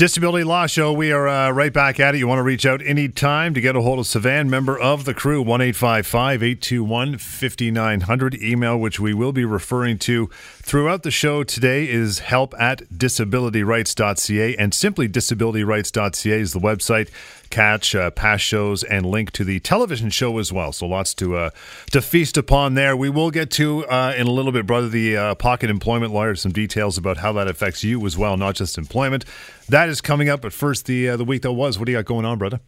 Disability Law Show. We are uh, right back at it. You want to reach out anytime to get a hold of Sivan, member of the crew, 1 821 5900. Email, which we will be referring to throughout the show today, is help at disabilityrights.ca. And simply disabilityrights.ca is the website catch uh, past shows and link to the television show as well. So lots to uh, to feast upon there. We will get to uh, in a little bit, brother, the uh, pocket employment lawyer, some details about how that affects you as well, not just employment. That is coming up. But first, the uh, the week that was. What do you got going on, brother?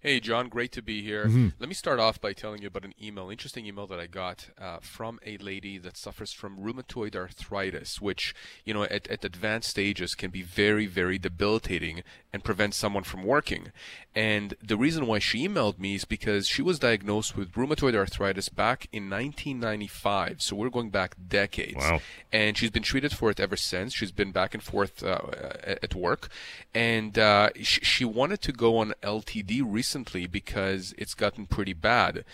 Hey, John, great to be here. Mm-hmm. Let me start off by telling you about an email, interesting email that I got uh, from a lady that suffers from rheumatoid arthritis, which, you know, at, at advanced stages can be very, very debilitating and prevent someone from working. And the reason why she emailed me is because she was diagnosed with rheumatoid arthritis back in 1995. So we're going back decades. Wow. And she's been treated for it ever since. She's been back and forth uh, at work. And uh, she, she wanted to go on LTD recently because it's gotten pretty bad.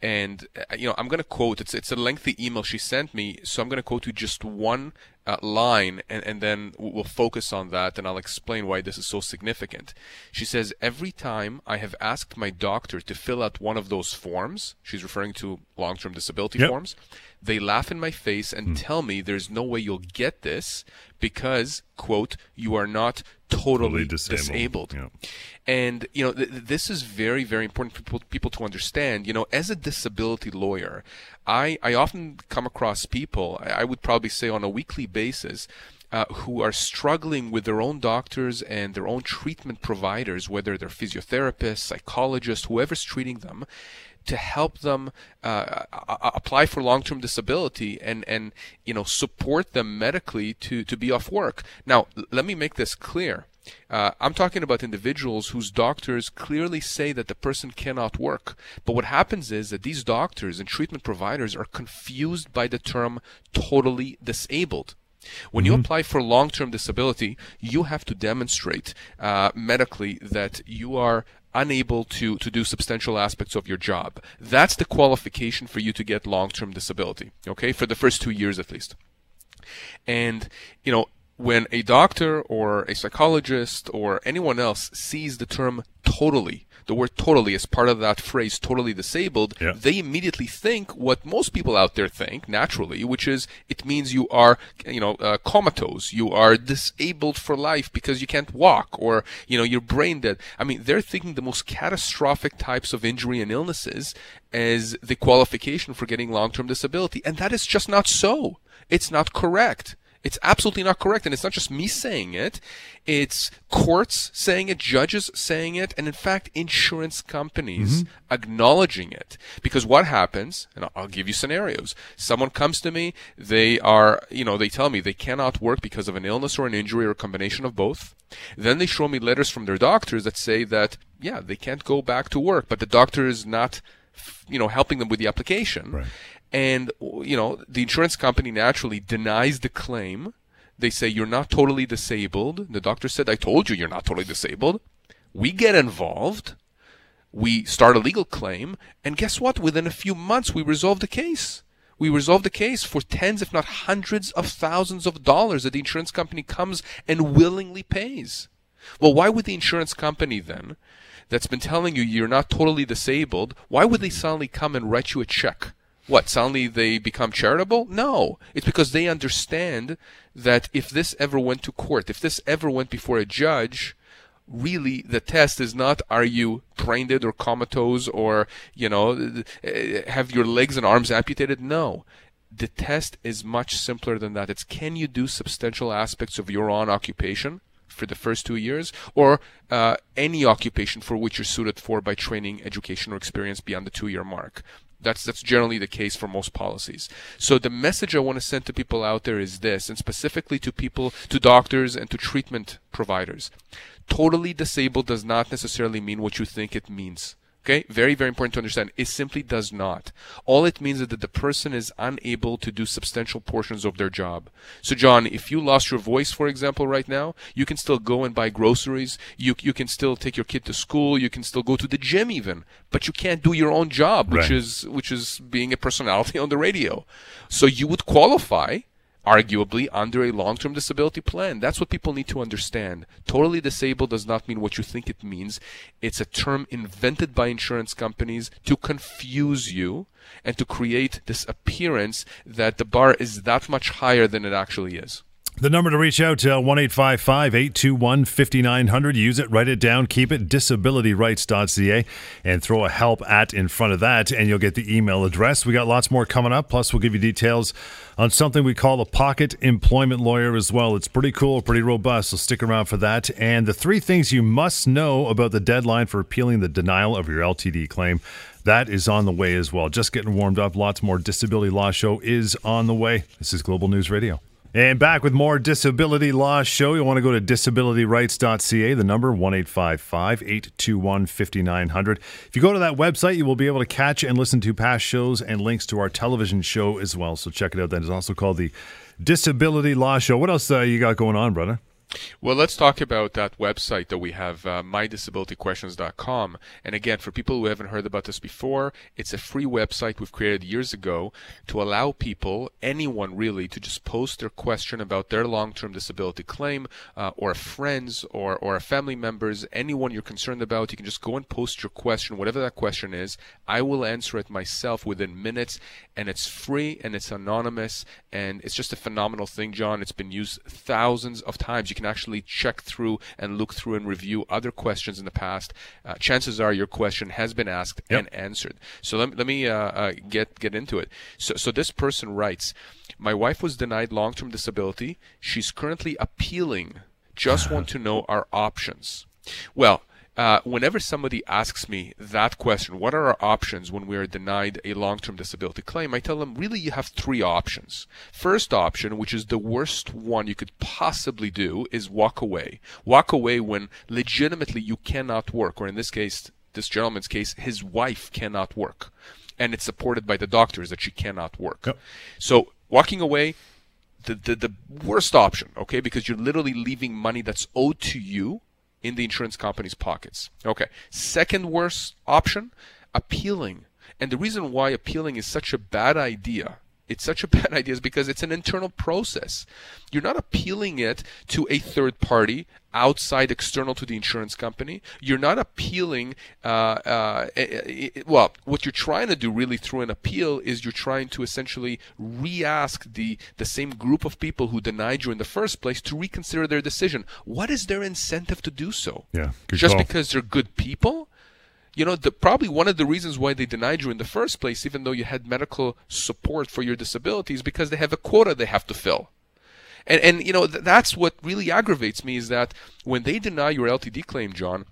And uh, you know, I'm going to quote. It's it's a lengthy email she sent me, so I'm going to quote you just one uh, line, and and then we'll focus on that, and I'll explain why this is so significant. She says, every time I have asked my doctor to fill out one of those forms, she's referring to long-term disability yep. forms, they laugh in my face and mm. tell me there's no way you'll get this because, quote, you are not totally, disabled. disabled. Yeah. And, you know, th- this is very, very important for people, people to understand. You know, as a disability lawyer, I, I often come across people, I, I would probably say on a weekly basis, uh, who are struggling with their own doctors and their own treatment providers, whether they're physiotherapists, psychologists, whoever's treating them, to help them uh, apply for long-term disability and and you know support them medically to to be off work. Now, let me make this clear. Uh, I'm talking about individuals whose doctors clearly say that the person cannot work. But what happens is that these doctors and treatment providers are confused by the term totally disabled. When mm-hmm. you apply for long term disability, you have to demonstrate uh, medically that you are unable to, to do substantial aspects of your job. That's the qualification for you to get long term disability, okay, for the first two years at least. And, you know, when a doctor or a psychologist or anyone else sees the term totally, the word totally as part of that phrase, totally disabled, yeah. they immediately think what most people out there think naturally, which is it means you are, you know, uh, comatose, you are disabled for life because you can't walk, or you know, you're brain dead. I mean, they're thinking the most catastrophic types of injury and illnesses as the qualification for getting long-term disability, and that is just not so. It's not correct. It's absolutely not correct. And it's not just me saying it. It's courts saying it, judges saying it, and in fact, insurance companies mm-hmm. acknowledging it. Because what happens, and I'll give you scenarios. Someone comes to me, they are, you know, they tell me they cannot work because of an illness or an injury or a combination of both. Then they show me letters from their doctors that say that, yeah, they can't go back to work, but the doctor is not you know helping them with the application right and you know the insurance company naturally denies the claim. They say you're not totally disabled. The doctor said i told you you're not totally disabled. We get involved. We start a legal claim. And guess what? Within a few months we resolve the case. We resolve the case for tens if not hundreds of thousands of dollars that the insurance company comes and willingly pays. Well why would the insurance company then that's been telling you you're not totally disabled why would they suddenly come and write you a check what suddenly they become charitable? No. It's because they understand that if this ever went to court if this ever went before a judge really the test is not are you brain dead or comatose or you know have your legs and arms amputated? No. The test is much simpler than that. It's can you do substantial aspects of your own occupation for the first two years, or uh, any occupation for which you're suited for by training, education, or experience beyond the two year mark. That's that's generally the case for most policies. So the message I want to send to people out there is this, and specifically to people, to doctors and to treatment providers. Totally disabled does not necessarily mean what you think it means. Okay, very, very important to understand. It simply does not. All it means is that the person is unable to do substantial portions of their job. So, John, if you lost your voice, for example, right now, you can still go and buy groceries. You, you can still take your kid to school. You can still go to the gym even, but you can't do your own job, which right. is, which is being a personality on the radio. So you would qualify arguably under a long-term disability plan. That's what people need to understand. Totally disabled does not mean what you think it means. It's a term invented by insurance companies to confuse you and to create this appearance that the bar is that much higher than it actually is. The number to reach out to uh, 1 821 5900. Use it, write it down, keep it, disabilityrights.ca, and throw a help at in front of that, and you'll get the email address. We got lots more coming up. Plus, we'll give you details on something we call a pocket employment lawyer as well. It's pretty cool, pretty robust, so stick around for that. And the three things you must know about the deadline for appealing the denial of your LTD claim. That is on the way as well. Just getting warmed up. Lots more Disability Law Show is on the way. This is Global News Radio. And back with more Disability Law Show. You want to go to disabilityrights.ca, the number 1 821 5900. If you go to that website, you will be able to catch and listen to past shows and links to our television show as well. So check it out. That is also called the Disability Law Show. What else uh, you got going on, brother? Well, let's talk about that website that we have, uh, mydisabilityquestions.com. And again, for people who haven't heard about this before, it's a free website we've created years ago to allow people, anyone really, to just post their question about their long-term disability claim, uh, or friends or, or family members, anyone you're concerned about. You can just go and post your question, whatever that question is. I will answer it myself within minutes, and it's free and it's anonymous, and it's just a phenomenal thing, John. It's been used thousands of times. You can actually check through and look through and review other questions in the past. Uh, chances are your question has been asked yep. and answered. So let, let me uh, uh, get get into it. So so this person writes, my wife was denied long-term disability. She's currently appealing. Just want to know our options. Well, uh, whenever somebody asks me that question, what are our options when we are denied a long-term disability claim? I tell them, really, you have three options. First option, which is the worst one you could possibly do, is walk away. Walk away when legitimately you cannot work, or in this case, this gentleman's case, his wife cannot work. And it's supported by the doctors that she cannot work. Yep. So walking away, the, the, the worst option, okay, because you're literally leaving money that's owed to you in the insurance company's pockets. Okay. Second worst option, appealing. And the reason why appealing is such a bad idea it's such a bad idea is because it's an internal process. You're not appealing it to a third party outside, external to the insurance company. You're not appealing. Uh, uh, well, what you're trying to do really through an appeal is you're trying to essentially re-ask the the same group of people who denied you in the first place to reconsider their decision. What is their incentive to do so? Yeah, just call. because they're good people you know, the, probably one of the reasons why they denied you in the first place, even though you had medical support for your disability, is because they have a quota they have to fill. And, and you know, th- that's what really aggravates me is that when they deny your LTD claim, John,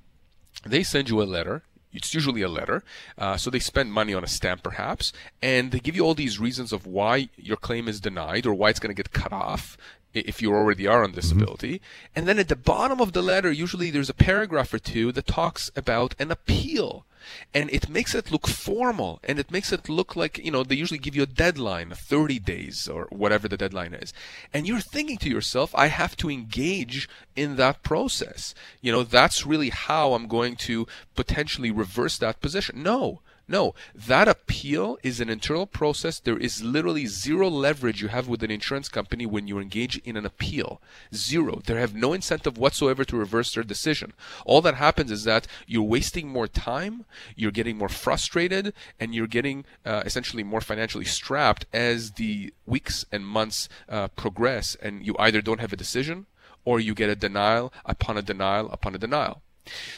they send you a letter. It's usually a letter. Uh, so they spend money on a stamp, perhaps, and they give you all these reasons of why your claim is denied or why it's going to get cut off if you already are on disability. Mm-hmm. And then at the bottom of the letter, usually there's a paragraph or two that talks about an appeal. And it makes it look formal and it makes it look like, you know, they usually give you a deadline, 30 days or whatever the deadline is. And you're thinking to yourself, I have to engage in that process. You know, that's really how I'm going to potentially reverse that position. No. No, that appeal is an internal process. There is literally zero leverage you have with an insurance company when you engage in an appeal. Zero. They have no incentive whatsoever to reverse their decision. All that happens is that you're wasting more time, you're getting more frustrated, and you're getting uh, essentially more financially strapped as the weeks and months uh, progress, and you either don't have a decision or you get a denial upon a denial upon a denial.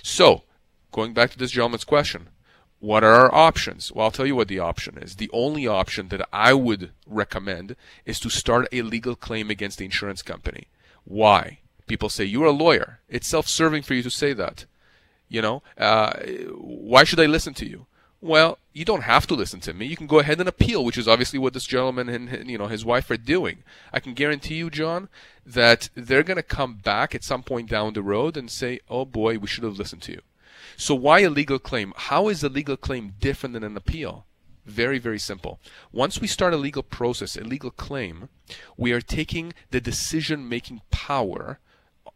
So, going back to this gentleman's question, what are our options? Well, I'll tell you what the option is. The only option that I would recommend is to start a legal claim against the insurance company. Why? People say, You're a lawyer. It's self serving for you to say that. You know, uh, why should I listen to you? Well, you don't have to listen to me. You can go ahead and appeal, which is obviously what this gentleman and you know his wife are doing. I can guarantee you, John, that they're going to come back at some point down the road and say, "Oh boy, we should have listened to you." So why a legal claim? How is a legal claim different than an appeal? Very, very simple. Once we start a legal process, a legal claim, we are taking the decision making power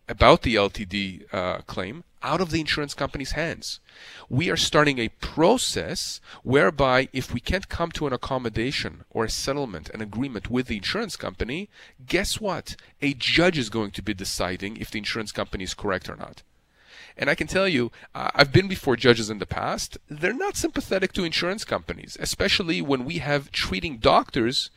about the LTD uh, claim out of the insurance company's hands. We are starting a process whereby if we can't come to an accommodation or a settlement, an agreement with the insurance company, guess what? A judge is going to be deciding if the insurance company is correct or not. And I can tell you, uh, I've been before judges in the past. They're not sympathetic to insurance companies, especially when we have treating doctors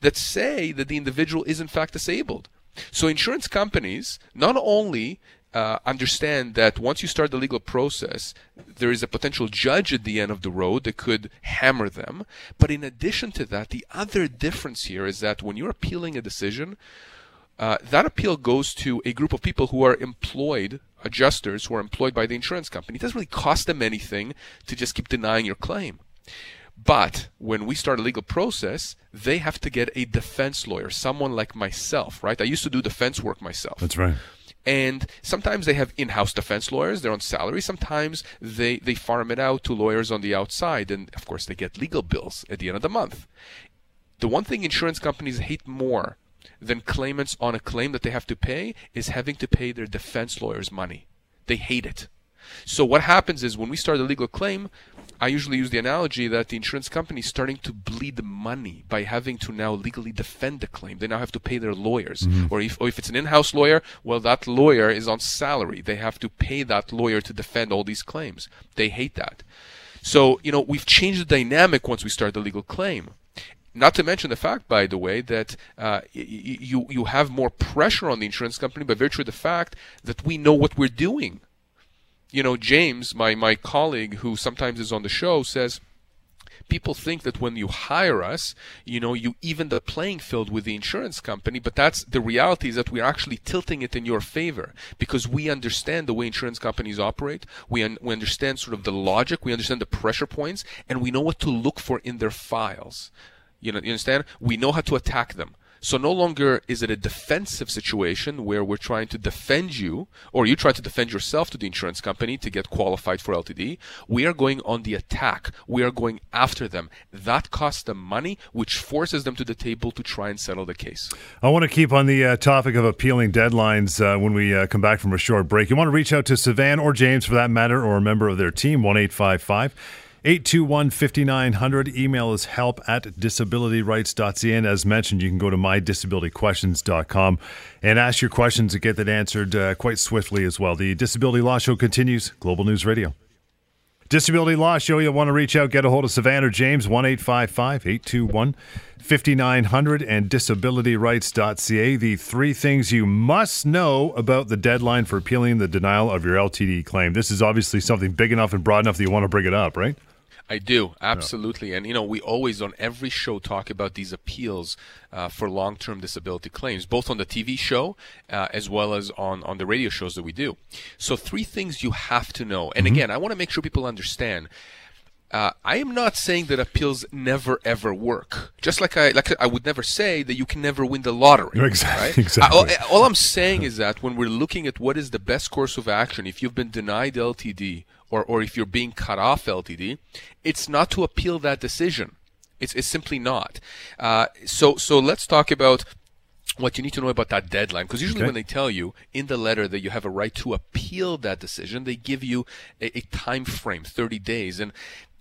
that say that the individual is in fact disabled. So insurance companies not only uh, understand that once you start the legal process, there is a potential judge at the end of the road that could hammer them. But in addition to that, the other difference here is that when you're appealing a decision, uh, that appeal goes to a group of people who are employed, adjusters who are employed by the insurance company. It doesn't really cost them anything to just keep denying your claim. But when we start a legal process, they have to get a defense lawyer, someone like myself, right? I used to do defense work myself. That's right. And sometimes they have in-house defense lawyers; they're on salary. Sometimes they they farm it out to lawyers on the outside, and of course they get legal bills at the end of the month. The one thing insurance companies hate more than claimants on a claim that they have to pay is having to pay their defense lawyers money. They hate it. So what happens is when we start a legal claim, I usually use the analogy that the insurance company is starting to bleed money by having to now legally defend the claim. They now have to pay their lawyers. Mm-hmm. Or, if, or if it's an in-house lawyer, well, that lawyer is on salary. They have to pay that lawyer to defend all these claims. They hate that. So, you know, we've changed the dynamic once we start the legal claim. Not to mention the fact, by the way, that uh, you you have more pressure on the insurance company by virtue of the fact that we know what we're doing you know, James, my, my colleague who sometimes is on the show, says, people think that when you hire us, you know, you even the playing field with the insurance company, but that's the reality is that we're actually tilting it in your favor because we understand the way insurance companies operate. We, un- we understand sort of the logic, we understand the pressure points, and we know what to look for in their files. You know, you understand? We know how to attack them. So no longer is it a defensive situation where we're trying to defend you or you try to defend yourself to the insurance company to get qualified for LTD. We are going on the attack. We are going after them. That costs them money, which forces them to the table to try and settle the case. I want to keep on the uh, topic of appealing deadlines uh, when we uh, come back from a short break. You want to reach out to Sivan or James for that matter or a member of their team, 1855 855 821 5900. Email is help at disabilityrights.ca. And as mentioned, you can go to mydisabilityquestions.com and ask your questions and get that answered uh, quite swiftly as well. The Disability Law Show continues. Global News Radio. Disability Law Show. You'll want to reach out, get a hold of Savannah James, 1 821 5900 and disabilityrights.ca. The three things you must know about the deadline for appealing the denial of your LTD claim. This is obviously something big enough and broad enough that you want to bring it up, right? I do absolutely, yeah. and you know we always on every show talk about these appeals uh, for long-term disability claims, both on the TV show uh, as well as on on the radio shows that we do. So three things you have to know, and mm-hmm. again, I want to make sure people understand. Uh, I am not saying that appeals never ever work. Just like I like I would never say that you can never win the lottery. Exactly. Right? exactly. I, all, all I'm saying is that when we're looking at what is the best course of action, if you've been denied LTD or, or if you're being cut off LTD, it's not to appeal that decision. It's, it's simply not. Uh, so, so let's talk about what you need to know about that deadline because usually okay. when they tell you in the letter that you have a right to appeal that decision they give you a, a time frame 30 days and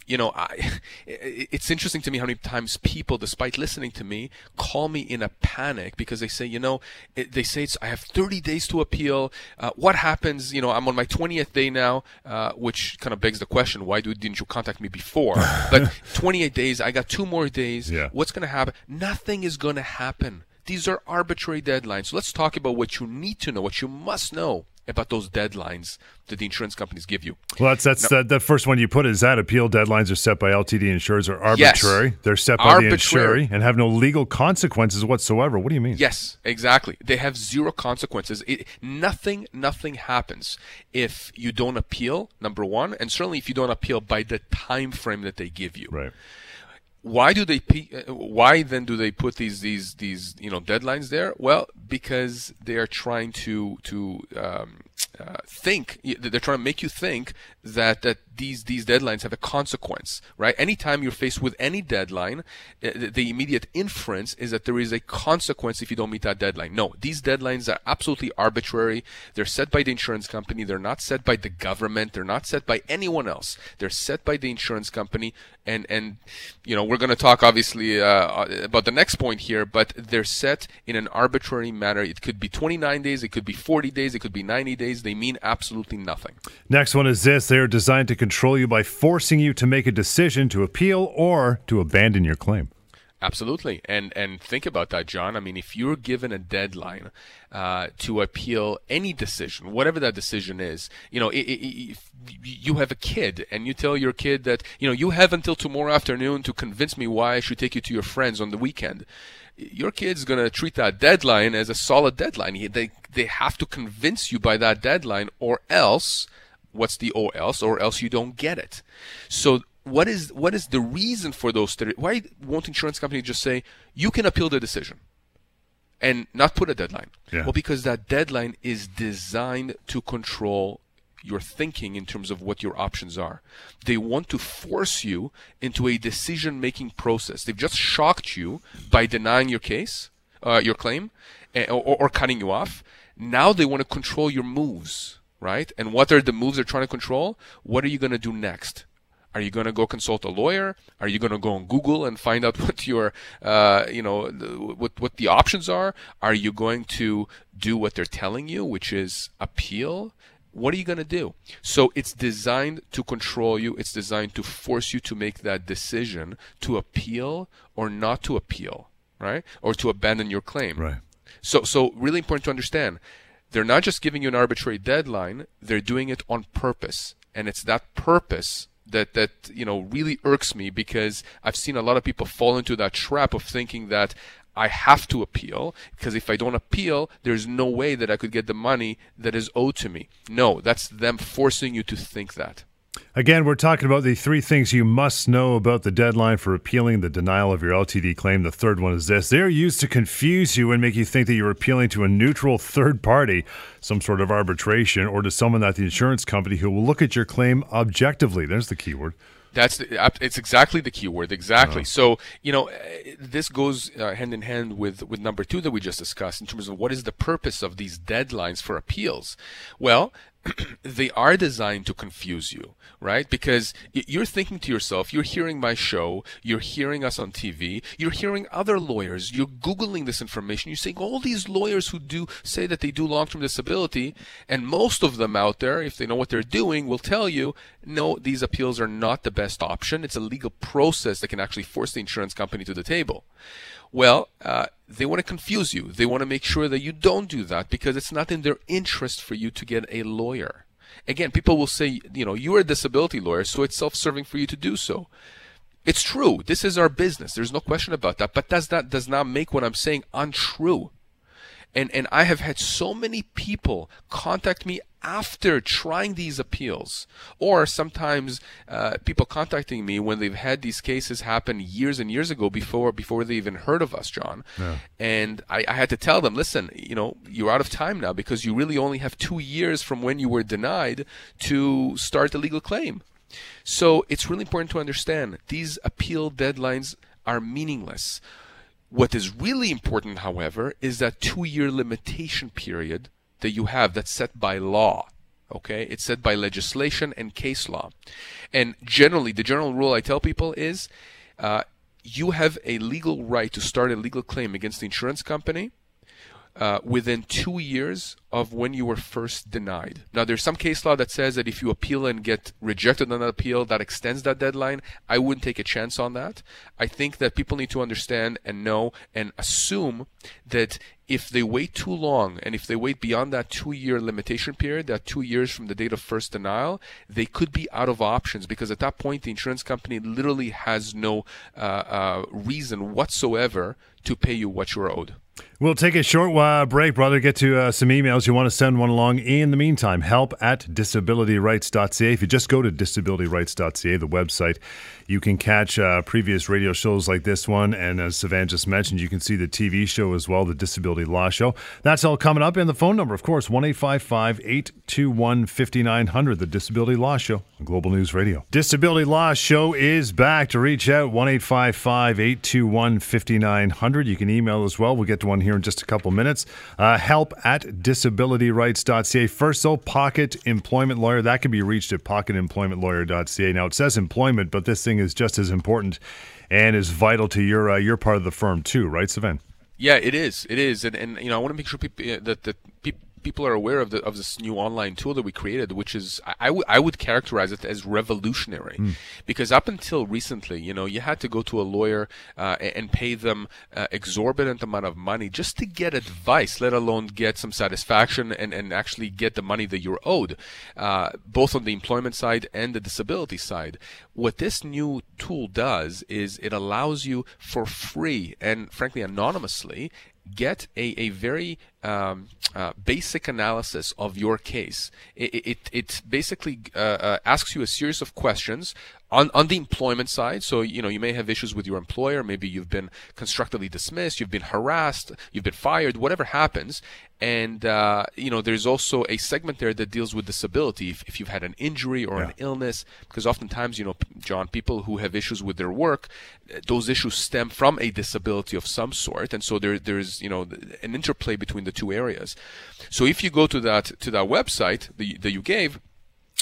you know, I, it's interesting to me how many times people, despite listening to me, call me in a panic because they say, you know, they say I have 30 days to appeal. Uh, what happens? You know, I'm on my 20th day now, uh, which kind of begs the question: Why do, didn't you contact me before? but 28 days, I got two more days. Yeah. What's going to happen? Nothing is going to happen. These are arbitrary deadlines. So let's talk about what you need to know, what you must know about those deadlines that the insurance companies give you. Well, that's that's now, the, the, first one you put is that appeal deadlines are set by LTD insurers are arbitrary. Yes, They're set by arbitrary. the insurer and have no legal consequences whatsoever. What do you mean? Yes, exactly. They have zero consequences. It, nothing nothing happens if you don't appeal. Number one, and certainly if you don't appeal by the time frame that they give you. Right why do they uh, why then do they put these these these you know deadlines there? Well because they are trying to to um, uh, think they're trying to make you think that that these these deadlines have a consequence, right? Anytime you're faced with any deadline, uh, the immediate inference is that there is a consequence if you don't meet that deadline. No, these deadlines are absolutely arbitrary. They're set by the insurance company. They're not set by the government. They're not set by anyone else. They're set by the insurance company. And and you know we're going to talk obviously uh, about the next point here, but they're set in an arbitrary manner. It could be 29 days. It could be 40 days. It could be 90 days. They mean absolutely nothing. Next one is this: they are designed to control you by forcing you to make a decision to appeal or to abandon your claim. Absolutely, and and think about that, John. I mean, if you're given a deadline uh, to appeal any decision, whatever that decision is, you know, if you have a kid and you tell your kid that you know you have until tomorrow afternoon to convince me why I should take you to your friends on the weekend, your kid's gonna treat that deadline as a solid deadline. They they have to convince you by that deadline, or else what's the or else or else you don't get it so what is what is the reason for those 30 why won't insurance company just say you can appeal the decision and not put a deadline yeah. well because that deadline is designed to control your thinking in terms of what your options are they want to force you into a decision making process they've just shocked you by denying your case uh, your claim eh, or, or cutting you off now they want to control your moves right? And what are the moves they're trying to control? What are you going to do next? Are you going to go consult a lawyer? Are you going to go on Google and find out what your, uh, you know, what what the options are? Are you going to do what they're telling you, which is appeal? What are you going to do? So it's designed to control you. It's designed to force you to make that decision to appeal or not to appeal, right? Or to abandon your claim. Right. So so really important to understand they're not just giving you an arbitrary deadline, they're doing it on purpose. And it's that purpose that that you know really irks me because I've seen a lot of people fall into that trap of thinking that I have to appeal because if I don't appeal, there's no way that I could get the money that is owed to me. No, that's them forcing you to think that. Again, we're talking about the three things you must know about the deadline for appealing the denial of your LTD claim. The third one is this they're used to confuse you and make you think that you're appealing to a neutral third party, some sort of arbitration, or to someone at the insurance company who will look at your claim objectively. There's the key word. That's the, uh, it's exactly the key word. Exactly. Oh. So you know, uh, this goes uh, hand in hand with with number two that we just discussed in terms of what is the purpose of these deadlines for appeals. Well, they are designed to confuse you, right? Because you're thinking to yourself, you're hearing my show, you're hearing us on TV, you're hearing other lawyers, you're Googling this information, you're saying all these lawyers who do say that they do long term disability, and most of them out there, if they know what they're doing, will tell you, no, these appeals are not the best option. It's a legal process that can actually force the insurance company to the table. Well, uh, they want to confuse you. They want to make sure that you don't do that because it's not in their interest for you to get a lawyer. Again, people will say, you know, you're a disability lawyer, so it's self-serving for you to do so. It's true. This is our business. There's no question about that. But does that does not make what I'm saying untrue. And and I have had so many people contact me after trying these appeals, or sometimes uh, people contacting me when they've had these cases happen years and years ago before before they even heard of us, John. Yeah. And I, I had to tell them, listen, you know, you're out of time now because you really only have two years from when you were denied to start the legal claim. So it's really important to understand these appeal deadlines are meaningless. What is really important, however, is that two year limitation period that you have that's set by law. Okay, it's set by legislation and case law. And generally, the general rule I tell people is uh, you have a legal right to start a legal claim against the insurance company uh, within two years of when you were first denied. Now, there's some case law that says that if you appeal and get rejected on an appeal, that extends that deadline. I wouldn't take a chance on that. I think that people need to understand and know and assume that if they wait too long and if they wait beyond that two year limitation period, that two years from the date of first denial, they could be out of options because at that point, the insurance company literally has no uh, uh, reason whatsoever to pay you what you're owed. We'll take a short uh, break, brother. Get to uh, some emails. You want to send one along. In the meantime, help at disabilityrights.ca. If you just go to disabilityrights.ca, the website, you can catch uh, previous radio shows like this one. And as Sivan just mentioned, you can see the TV show as well, the Disability Law Show. That's all coming up. And the phone number, of course, 1 821 5900, the Disability Law Show on Global News Radio. Disability Law Show is back. To reach out, 1 821 5900. You can email as well. We'll get to one here in just a couple minutes. Uh, help at disabilityrights.ca. First, though, Pocket Employment Lawyer. That can be reached at pocketemploymentlawyer.ca. Now, it says employment, but this thing is just as important and is vital to your uh, your part of the firm too, right, Sivan? Yeah, it is. It is, and and you know I want to make sure people uh, that that people are aware of the of this new online tool that we created, which is I, w- I would characterize it as revolutionary, mm. because up until recently, you know, you had to go to a lawyer uh, and pay them uh, exorbitant amount of money just to get advice, let alone get some satisfaction and and actually get the money that you're owed, uh, both on the employment side and the disability side. What this new tool does is it allows you for free and frankly anonymously get a, a very um, uh, basic analysis of your case. It, it, it basically uh, uh, asks you a series of questions on, on the employment side. So, you know, you may have issues with your employer. Maybe you've been constructively dismissed, you've been harassed, you've been fired, whatever happens. And, uh, you know, there's also a segment there that deals with disability. If, if you've had an injury or yeah. an illness, because oftentimes, you know, John, people who have issues with their work, those issues stem from a disability of some sort. And so there, there's, you know, an interplay between the two areas. So if you go to that, to that website that that you gave,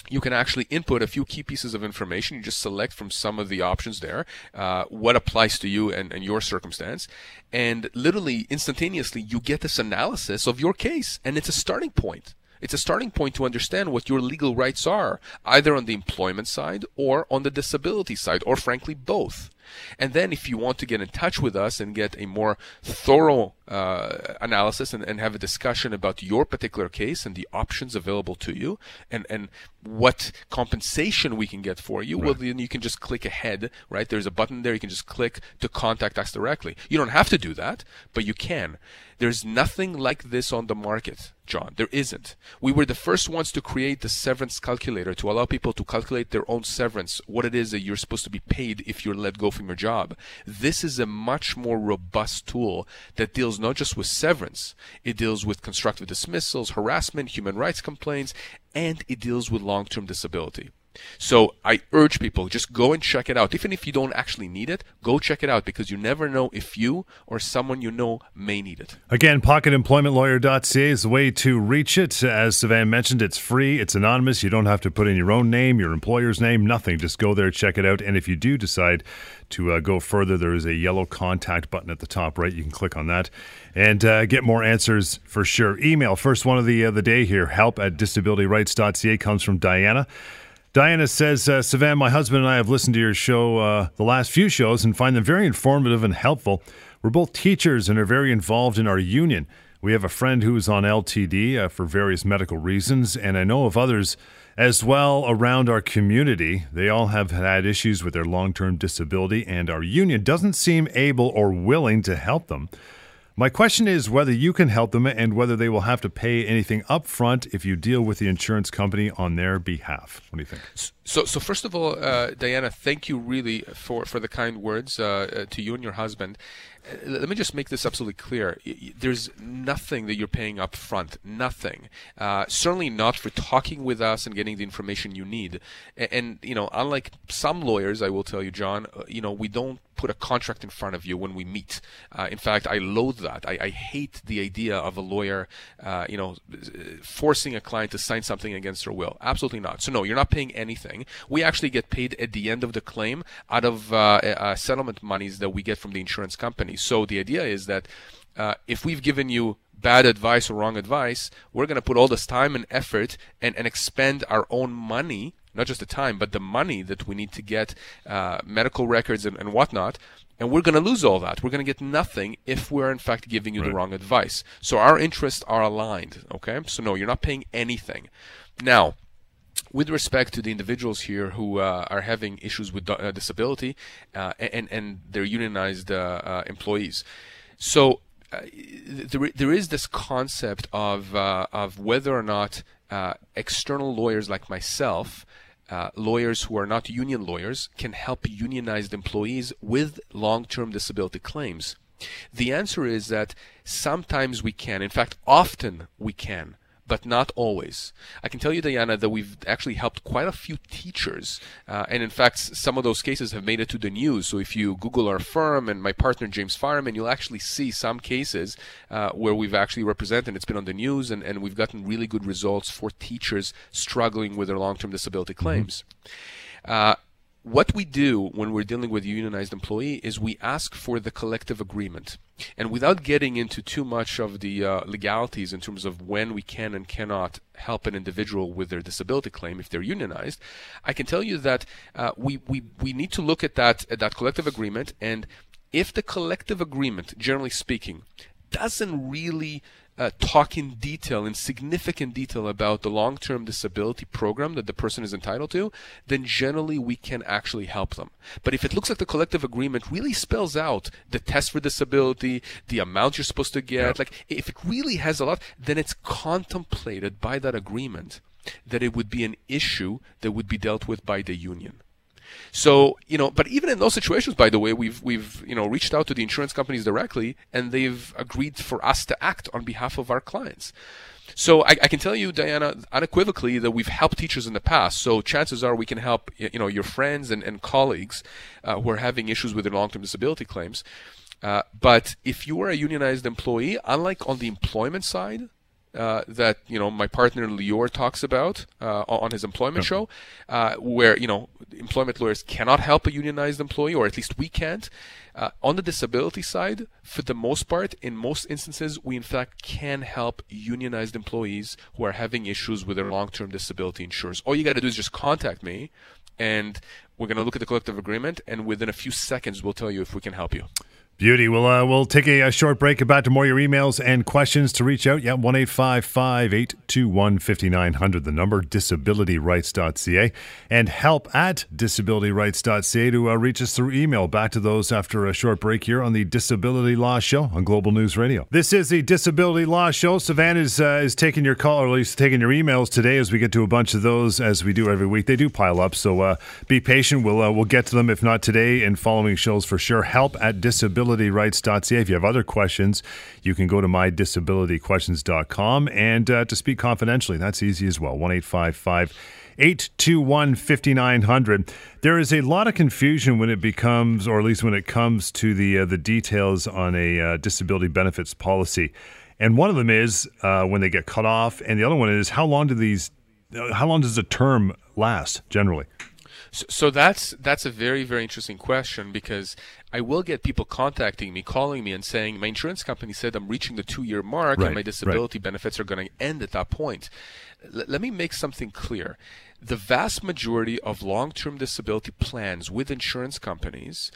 you can actually input a few key pieces of information. You just select from some of the options there uh, what applies to you and, and, your circumstance. And literally instantaneously, you get this analysis of your case. And it's a starting point. It's a starting point to understand what your legal rights are, either on the employment side or on the disability side, or frankly, both. And then if you want to get in touch with us and get a more thorough uh, analysis and, and have a discussion about your particular case and the options available to you and, and what compensation we can get for you, right. well, then you can just click ahead, right? There's a button there. You can just click to contact us directly. You don't have to do that, but you can. There's nothing like this on the market, John. There isn't. We were the first ones to create the severance calculator to allow people to calculate their own severance, what it is that you're supposed to be paid if you're let go from your job. This is a much more robust tool that deals not just with severance, it deals with constructive dismissals, harassment, human rights complaints, and it deals with long-term disability. So I urge people just go and check it out. Even if you don't actually need it, go check it out because you never know if you or someone you know may need it. Again, pocketemploymentlawyer.ca is the way to reach it. As Sivan mentioned, it's free, it's anonymous. You don't have to put in your own name, your employer's name, nothing. Just go there, check it out. And if you do decide to uh, go further, there is a yellow contact button at the top right. You can click on that and uh, get more answers for sure. Email, first one of the, uh, the day here, help at disabilityrights.ca comes from Diana. Diana says, uh, Sivan, my husband and I have listened to your show, uh, the last few shows, and find them very informative and helpful. We're both teachers and are very involved in our union. We have a friend who is on LTD uh, for various medical reasons, and I know of others as well around our community. They all have had issues with their long term disability, and our union doesn't seem able or willing to help them. My question is whether you can help them and whether they will have to pay anything up front if you deal with the insurance company on their behalf. What do you think? So, so first of all, uh, Diana, thank you really for, for the kind words uh, uh to you and your husband. Uh, let me just make this absolutely clear. There's nothing that you're paying up front. Nothing. Uh, certainly not for talking with us and getting the information you need. And, and, you know, unlike some lawyers, I will tell you, John, uh, you know, we don't put a contract in front of you when we meet. Uh, in fact, I loathe that. I, I, hate the idea of a lawyer, uh, you know, forcing a client to sign something against their will. Absolutely not. So no, you're not paying anything. We actually get paid at the end of the claim out of uh, uh settlement monies that we get from the insurance company. So the idea is that uh, if we've given you bad advice or wrong advice, we're going to put all this time and effort and, and expend our own money not just the time, but the money that we need to get uh, medical records and, and whatnot. And we're going to lose all that. We're going to get nothing if we're in fact giving you right. the wrong advice. So our interests are aligned. Okay. So no, you're not paying anything. Now, with respect to the individuals here who uh, are having issues with uh, disability uh, and and they're unionized uh, uh, employees, so uh, there, there is this concept of uh, of whether or not uh, external lawyers like myself. Uh, lawyers who are not union lawyers can help unionized employees with long-term disability claims. The answer is that sometimes we can. In fact, often we can but not always. I can tell you, Diana, that we've actually helped quite a few teachers, uh, and in fact, some of those cases have made it to the news. So if you Google our firm and my partner James Fireman, you'll actually see some cases uh, where we've actually represented. It's been on the news, and, and we've gotten really good results for teachers struggling with their long-term disability claims. Mm-hmm. Uh, what we do when we're dealing with a unionized employee is we ask for the collective agreement. And without getting into too much of the uh, legalities in terms of when we can and cannot help an individual with their disability claim if they're unionized, I can tell you that uh, we, we, we need to look at that, at that collective agreement. And if the collective agreement, generally speaking, doesn't really uh, talk in detail, in significant detail about the long term disability program that the person is entitled to, then generally we can actually help them. But if it looks like the collective agreement really spells out the test for disability, the amount you're supposed to get, like if it really has a lot, then it's contemplated by that agreement that it would be an issue that would be dealt with by the union. So, you know, but even in those situations, by the way, we've, we've, you know, reached out to the insurance companies directly and they've agreed for us to act on behalf of our clients. So I, I, can tell you, Diana, unequivocally that we've helped teachers in the past. So chances are we can help, you know, your friends and, and colleagues uh, who are having issues with their long-term disability claims. Uh, but if you are a unionized employee, unlike on the employment side, uh, that you know my partner Lior talks about uh, on his employment show, uh, where you know employment lawyers cannot help a unionized employee, or at least we can't. Uh, on the disability side, for the most part, in most instances, we in fact can help unionized employees who are having issues with their long-term disability insurance. All you got to do is just contact me, and we're going to look at the collective agreement, and within a few seconds, we'll tell you if we can help you. Beauty. Well, uh, we'll take a, a, short break. About to more your emails and questions to reach out. Yeah, one eight five five eight two one fifty nine hundred. The number disabilityrights.ca and help at disabilityrights.ca to uh, reach us through email. Back to those after a short break here on the Disability Law Show on Global News Radio. This is the Disability Law Show. Savannah is uh, is taking your call, or at least taking your emails today, as we get to a bunch of those as we do every week. They do pile up, so uh, be patient. We'll uh, we'll get to them if not today in following shows for sure. Help at disability disabilityrights.ca. If you have other questions, you can go to mydisabilityquestions.com and uh, to speak confidentially. That's easy as well. 1 821 5900. There is a lot of confusion when it becomes, or at least when it comes to the, uh, the details on a uh, disability benefits policy. And one of them is uh, when they get cut off, and the other one is how long do these, uh, how long does a term last generally? So, so, that's that's a very very interesting question because I will get people contacting me, calling me, and saying my insurance company said I'm reaching the two year mark right, and my disability right. benefits are going to end at that point. L- let me make something clear. The vast majority of long term disability plans with insurance companies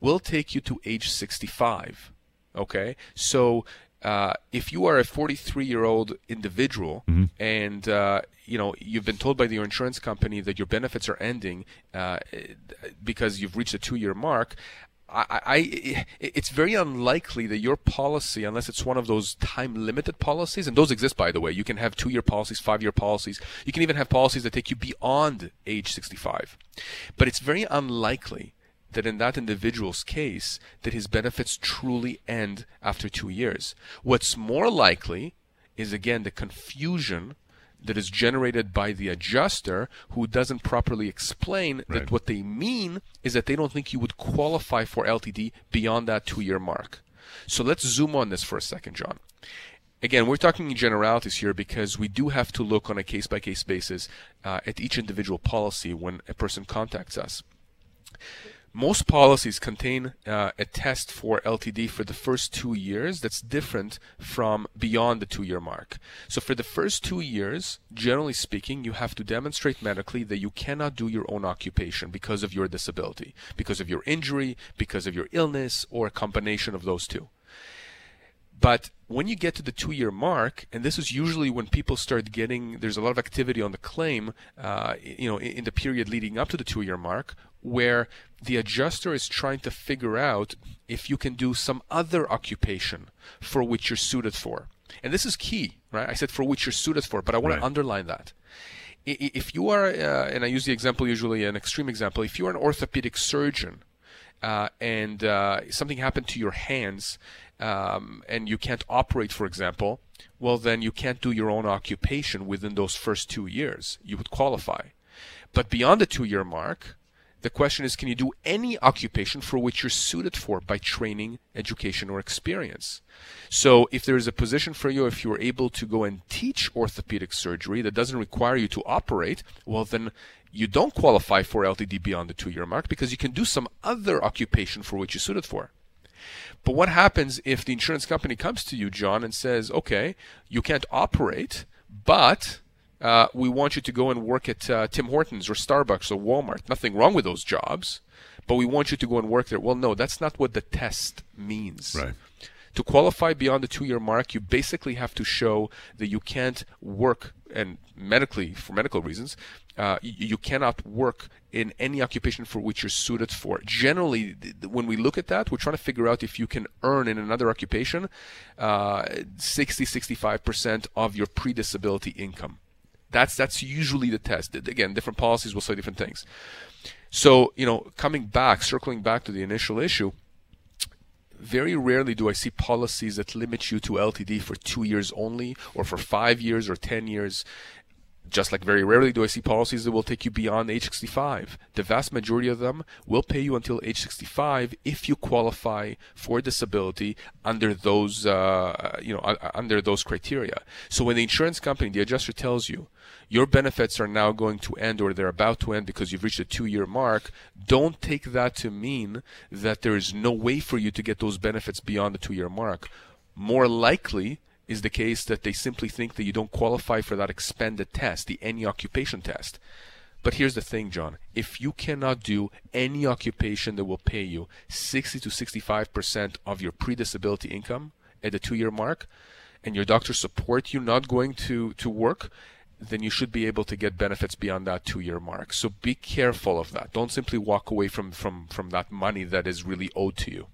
will take you to age 65. Okay, so uh, if you are a 43 year old individual mm-hmm. and uh, you know you've been told by your insurance company that your benefits are ending uh, because you've reached a two year mark I, I, it's very unlikely that your policy, unless it's one of those time limited policies, and those exist by the way, you can have two year policies, five year policies, you can even have policies that take you beyond age 65. But it's very unlikely that in that individual's case that his benefits truly end after two years. What's more likely is again the confusion that is generated by the adjuster who doesn't properly explain right. that what they mean is that they don't think you would qualify for LTD beyond that two year mark. So let's zoom on this for a second, John. Again, we're talking in generalities here because we do have to look on a case by case basis uh, at each individual policy when a person contacts us. Most policies contain uh, a test for LTD for the first two years that's different from beyond the two year mark. So, for the first two years, generally speaking, you have to demonstrate medically that you cannot do your own occupation because of your disability, because of your injury, because of your illness, or a combination of those two But when you get to the two year mark, and this is usually when people start getting, there's a lot of activity on the claim, uh, you know, in, in the period leading up to the two year mark, where the adjuster is trying to figure out if you can do some other occupation for which you're suited for. And this is key, right? I said for which you're suited for, but I want Right. to underline that. If you are, uh, and I use the example usually, an extreme example, if you're an orthopedic surgeon uh, and uh, something happened to your hands um, and you can't operate, for example, well, then you can't do your own occupation within those first two years. You would qualify. But beyond the two year mark, the question is can you do any occupation for which you're suited for by training, education, or experience? So, if there is a position for you, if you're able to go and teach orthopedic surgery that doesn't require you to operate, well, then you don't qualify for LTD beyond the two year mark because you can do some other occupation for which you're suited for. But what happens if the insurance company comes to you, John, and says, okay, you can't operate, but uh, we want you to go and work at uh, Tim Hortons or Starbucks or Walmart. Nothing wrong with those jobs, but we want you to go and work there. Well, no, that's not what the test means. Right. To qualify beyond the two year mark, you basically have to show that you can't work, and medically, for medical reasons, uh, you, you cannot work in any occupation for which you're suited for. Generally, th- when we look at that, we're trying to figure out if you can earn in another occupation uh, 60, 65% of your pre disability income. That's, that's usually the test. Again, different policies will say different things. So, you know, coming back, circling back to the initial issue, very rarely do I see policies that limit you to LTD for two years only, or for five years, or ten years. Just like very rarely do I see policies that will take you beyond age 65. The vast majority of them will pay you until age 65 if you qualify for disability under those, uh, you know, under those criteria. So when the insurance company, the adjuster tells you, your benefits are now going to end or they're about to end because you've reached a two year mark, don't take that to mean that there is no way for you to get those benefits beyond the two year mark. More likely is the case that they simply think that you don't qualify for that expanded test, the any occupation test. But here's the thing, John. If you cannot do any occupation that will pay you 60 to 65% of your pre disability income at the two year mark, and your doctor support you not going to, to work, then you should be able to get benefits beyond that two year mark. So be careful of that. Don't simply walk away from, from, from that money that is really owed to you.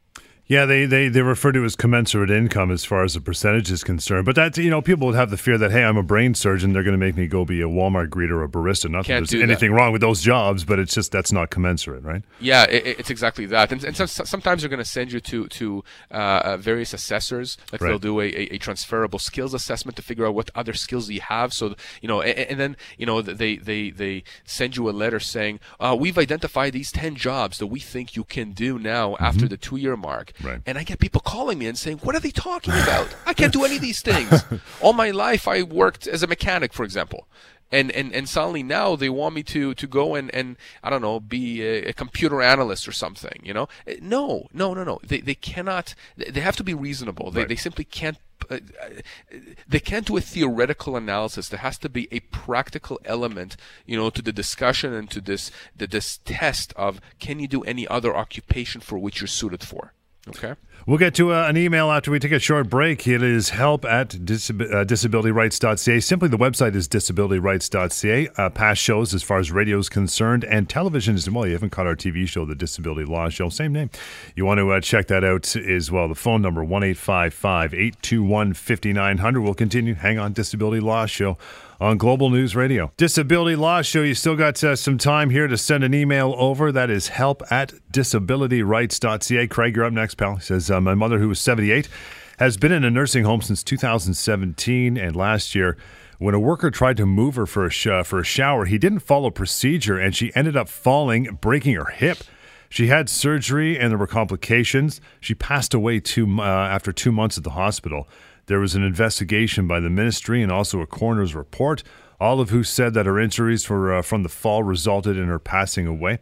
Yeah, they, they, they refer to it as commensurate income as far as the percentage is concerned. But that's, you know, people would have the fear that, hey, I'm a brain surgeon. They're going to make me go be a Walmart greeter or a barista. Not Can't that there's that. anything wrong with those jobs, but it's just that's not commensurate, right? Yeah, it, it's exactly that. And, and so, so- sometimes they're going to send you to to uh, uh, various assessors. Like Right. they'll do a, a, transferable skills assessment to figure out what other skills you have. So you know, and, and then you know they they they send you a letter saying, uh, "We've identified these ten jobs that we think you can do now after the two year mark." Right. And I get people calling me and saying, "What are they talking about? I can't do any of these things. All my life, I worked as a mechanic, for example." And, and and suddenly now they want me to to go and, and I don't know be a, a computer analyst or something you know Eh, no no no no they they cannot they have to be reasonable they Right. they simply can't uh, uh, they can't do a theoretical analysis there has to be a practical element you know to the discussion and to this the, this test of can you do any other occupation for which you're suited for okay We'll get to uh, an email after we take a short break. It is help at disab- uh, disabilityrights.ca. Simply the website is disabilityrights.ca. Uh, past shows as far as radio is concerned and television as well. You haven't caught our TV show, The Disability Law Show, same name. You want to uh, check that out as well. The phone number, 1 821 5900. We'll continue. Hang on, Disability Law Show on Global News Radio. Disability Law Show. You still got uh, some time here to send an email over. That is help at disabilityrights.ca. Craig, you're up next, pal. He says, uh, My mother, who is 78, has been in a nursing home since 2017 and last year. When a worker tried to move her for a, sh- for a shower, he didn't follow procedure and she ended up falling, breaking her hip. She had surgery and there were complications. She passed away two, uh, after two months at the hospital. There was an investigation by the ministry and also a coroner's report, all of who said that her injuries for, uh, from the fall resulted in her passing away.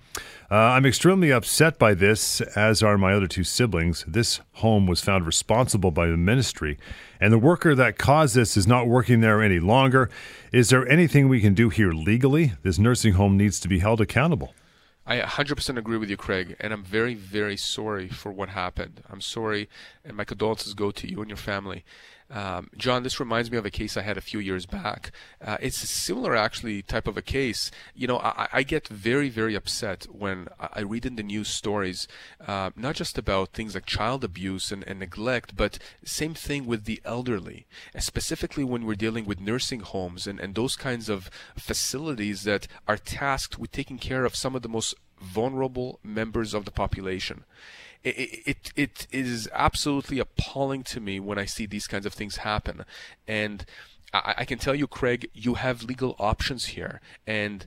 Uh, I'm extremely upset by this, as are my other two siblings. This home was found responsible by the ministry, and the worker that caused this is not working there any longer. Is there anything we can do here legally? This nursing home needs to be held accountable. I 100% agree with you, Craig, and I'm very, very sorry for what happened. I'm sorry, and my condolences go to you and your family. Um, John, this reminds me of a case I had a few years back. Uh, it's a similar, actually, type of a case. You know, I, I get very, very upset when I read in the news stories, uh, not just about things like child abuse and, and neglect, but same thing with the elderly, specifically when we're dealing with nursing homes and, and those kinds of facilities that are tasked with taking care of some of the most vulnerable members of the population it, it, it is absolutely appalling to me when I see these kinds of things happen. And I, I can tell you, Craig, you have legal options here. And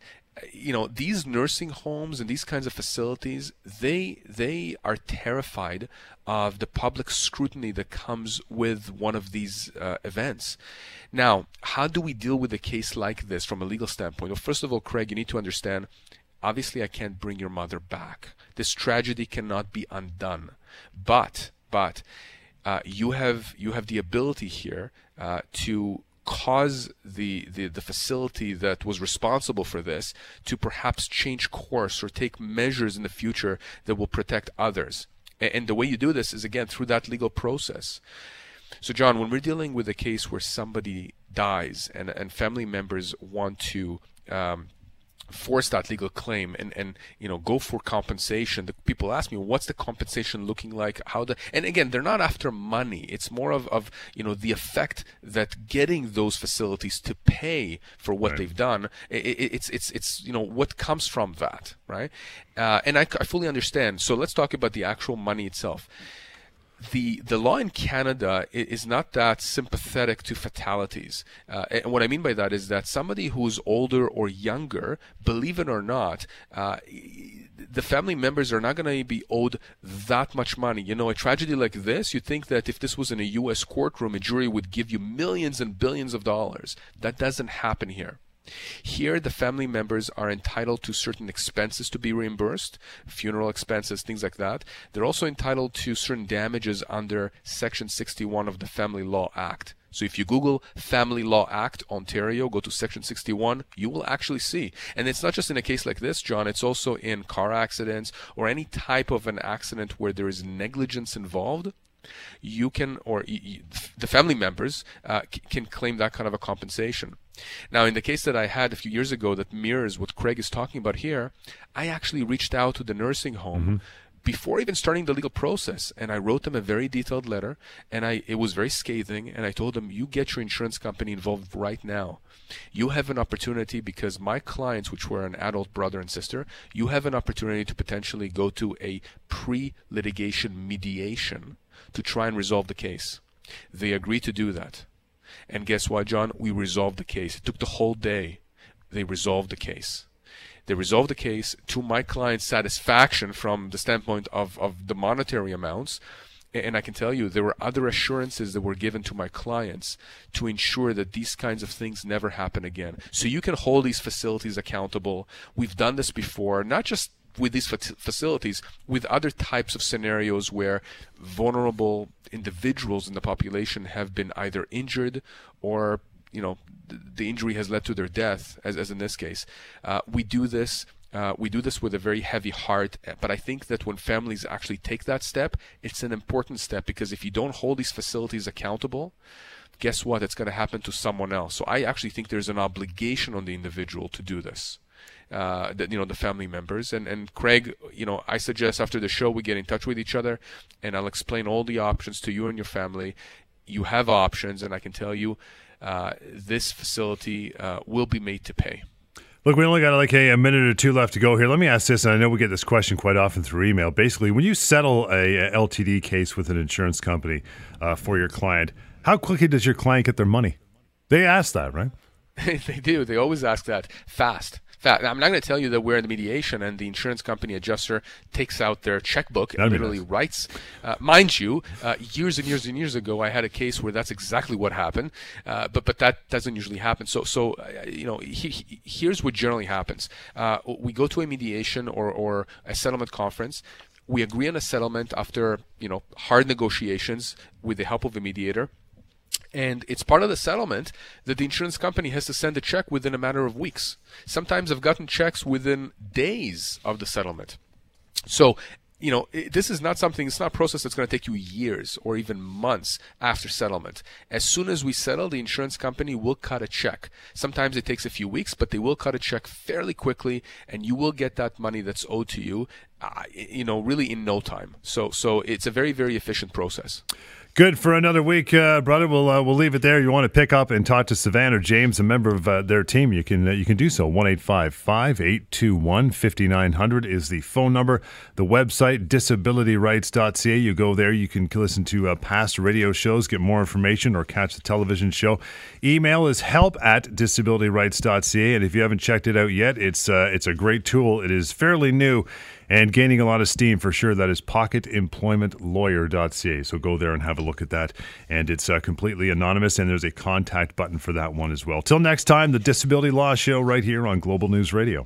you know these nursing homes and these kinds of facilities they they are terrified of the public scrutiny that comes with one of these uh, events now how do we deal with a case like this from a legal standpoint well first of all craig you need to understand obviously I can't bring your mother back. This tragedy cannot be undone. But but uh, you have you have the ability here uh, to cause the, the the facility that was responsible for this to perhaps change course or take measures in the future that will protect others. And, and the way you do this is again through that legal process. So John, when we're dealing with a case where somebody dies and and family members want to um, force that legal claim and and you know go for compensation. The people ask me what's the compensation looking like? How the and again they're not after money. It's more of of you know the effect that getting those facilities to pay for what right. they've done it, it, it's it's it's you know what comes from that right? Uh, and I, I fully understand. So let's talk about the actual money itself the the law in Canada is not that sympathetic to fatalities. Uh, and what I mean by that is that somebody who's older or younger, believe it or not, uh, the family members are not going to be owed that much money. You know, a tragedy like this, you think that if this was in a U.S. courtroom, a jury would give you millions and billions of dollars. That doesn't happen here. Here, the family members are entitled to certain expenses to be reimbursed, funeral expenses, things like that. They're also entitled to certain damages under Section 61 of the Family Law Act. So if you Google Family Law Act Ontario, go to Section 61, you will actually see. And it's not just in a case like this, John, it's also in car accidents or any type of an accident where there is negligence involved you can, or the family members uh, can claim that kind of a compensation. Now, in the case that I had a few years ago that mirrors what Craig is talking about here, I actually reached out to the nursing home. Mm-hmm before even starting the legal process and i wrote them a very detailed letter and i it was very scathing and i told them you get your insurance company involved right now you have an opportunity because my clients which were an adult brother and sister you have an opportunity to potentially go to a pre-litigation mediation to try and resolve the case they agreed to do that and guess what, John? We resolved the case. It took the whole day. They resolved the case. They resolved the case to my client's satisfaction from the standpoint of, of the monetary amounts. And I can tell you, there were other assurances that were given to my clients to ensure that these kinds of things never happen again. So you can hold these facilities accountable. We've done this before, not just with these facilities with other types of scenarios where vulnerable individuals in the population have been either injured or you know the injury has led to their death as, as in this case uh, we do this uh, we do this with a very heavy heart, but I think that when families actually take that step, it's an important step because if you don't hold these facilities accountable, guess what? It's going to happen to someone else. So I actually think there's an obligation on the individual to do this uh, the, you know the family members and and Craig you know I suggest after the show we get in touch with each other and I'll explain all the options to you and your family you have options and I can tell you uh, this facility uh, will be made to pay Look, we only got like a, a, minute or two left to go here. Let me ask this, and I know we get this question quite often through email. Basically, when you settle a, a LTD case with an insurance company uh, for your client, how quickly does your client get their money? They ask that, right? they do. They always ask that fast fact, I'm not going to tell you that we're in the mediation and the insurance company adjuster takes out their checkbook and literally nice. writes. Uh, mind you, uh, years and years and years ago, I had a case where that's exactly what happened, uh, but but that doesn't usually happen. So so uh, you know, he, he, here's what generally happens: uh, we go to a mediation or or a settlement conference. We agree on a settlement after you know hard negotiations with the help of a mediator And it's part of the settlement that the insurance company has to send a check within a matter of weeks. Sometimes I've gotten checks within days of the settlement. So you know, this is not something, it's not a process that's going to take you years or even months after settlement. As soon as we settle, the insurance company will cut a check. Sometimes it takes a few weeks, but they will cut a check fairly quickly and you will get that money that's owed to you, uh, you know, really in no time. So, so it's a very, very efficient process. Good for another week, uh, brother. We'll uh, we'll leave it there. You want to pick up and talk to Savannah James, a member of uh, their team, you can uh, you can do so. One eight five five eight two one fifty nine hundred is the phone number. The website disabilityrights.ca. You go there. You can listen to uh, past radio shows, get more information, or catch the television show. Email is help at disabilityrights.ca. And if you haven't checked it out yet, it's uh, it's a great tool. It is fairly new and gaining a lot of steam for sure. That is pocketemploymentlawyer.ca. So go there and have a look at that. And it's uh, completely anonymous, and there's a contact button for that one as well. Till next time, the Disability Law Show right here on Global News Radio.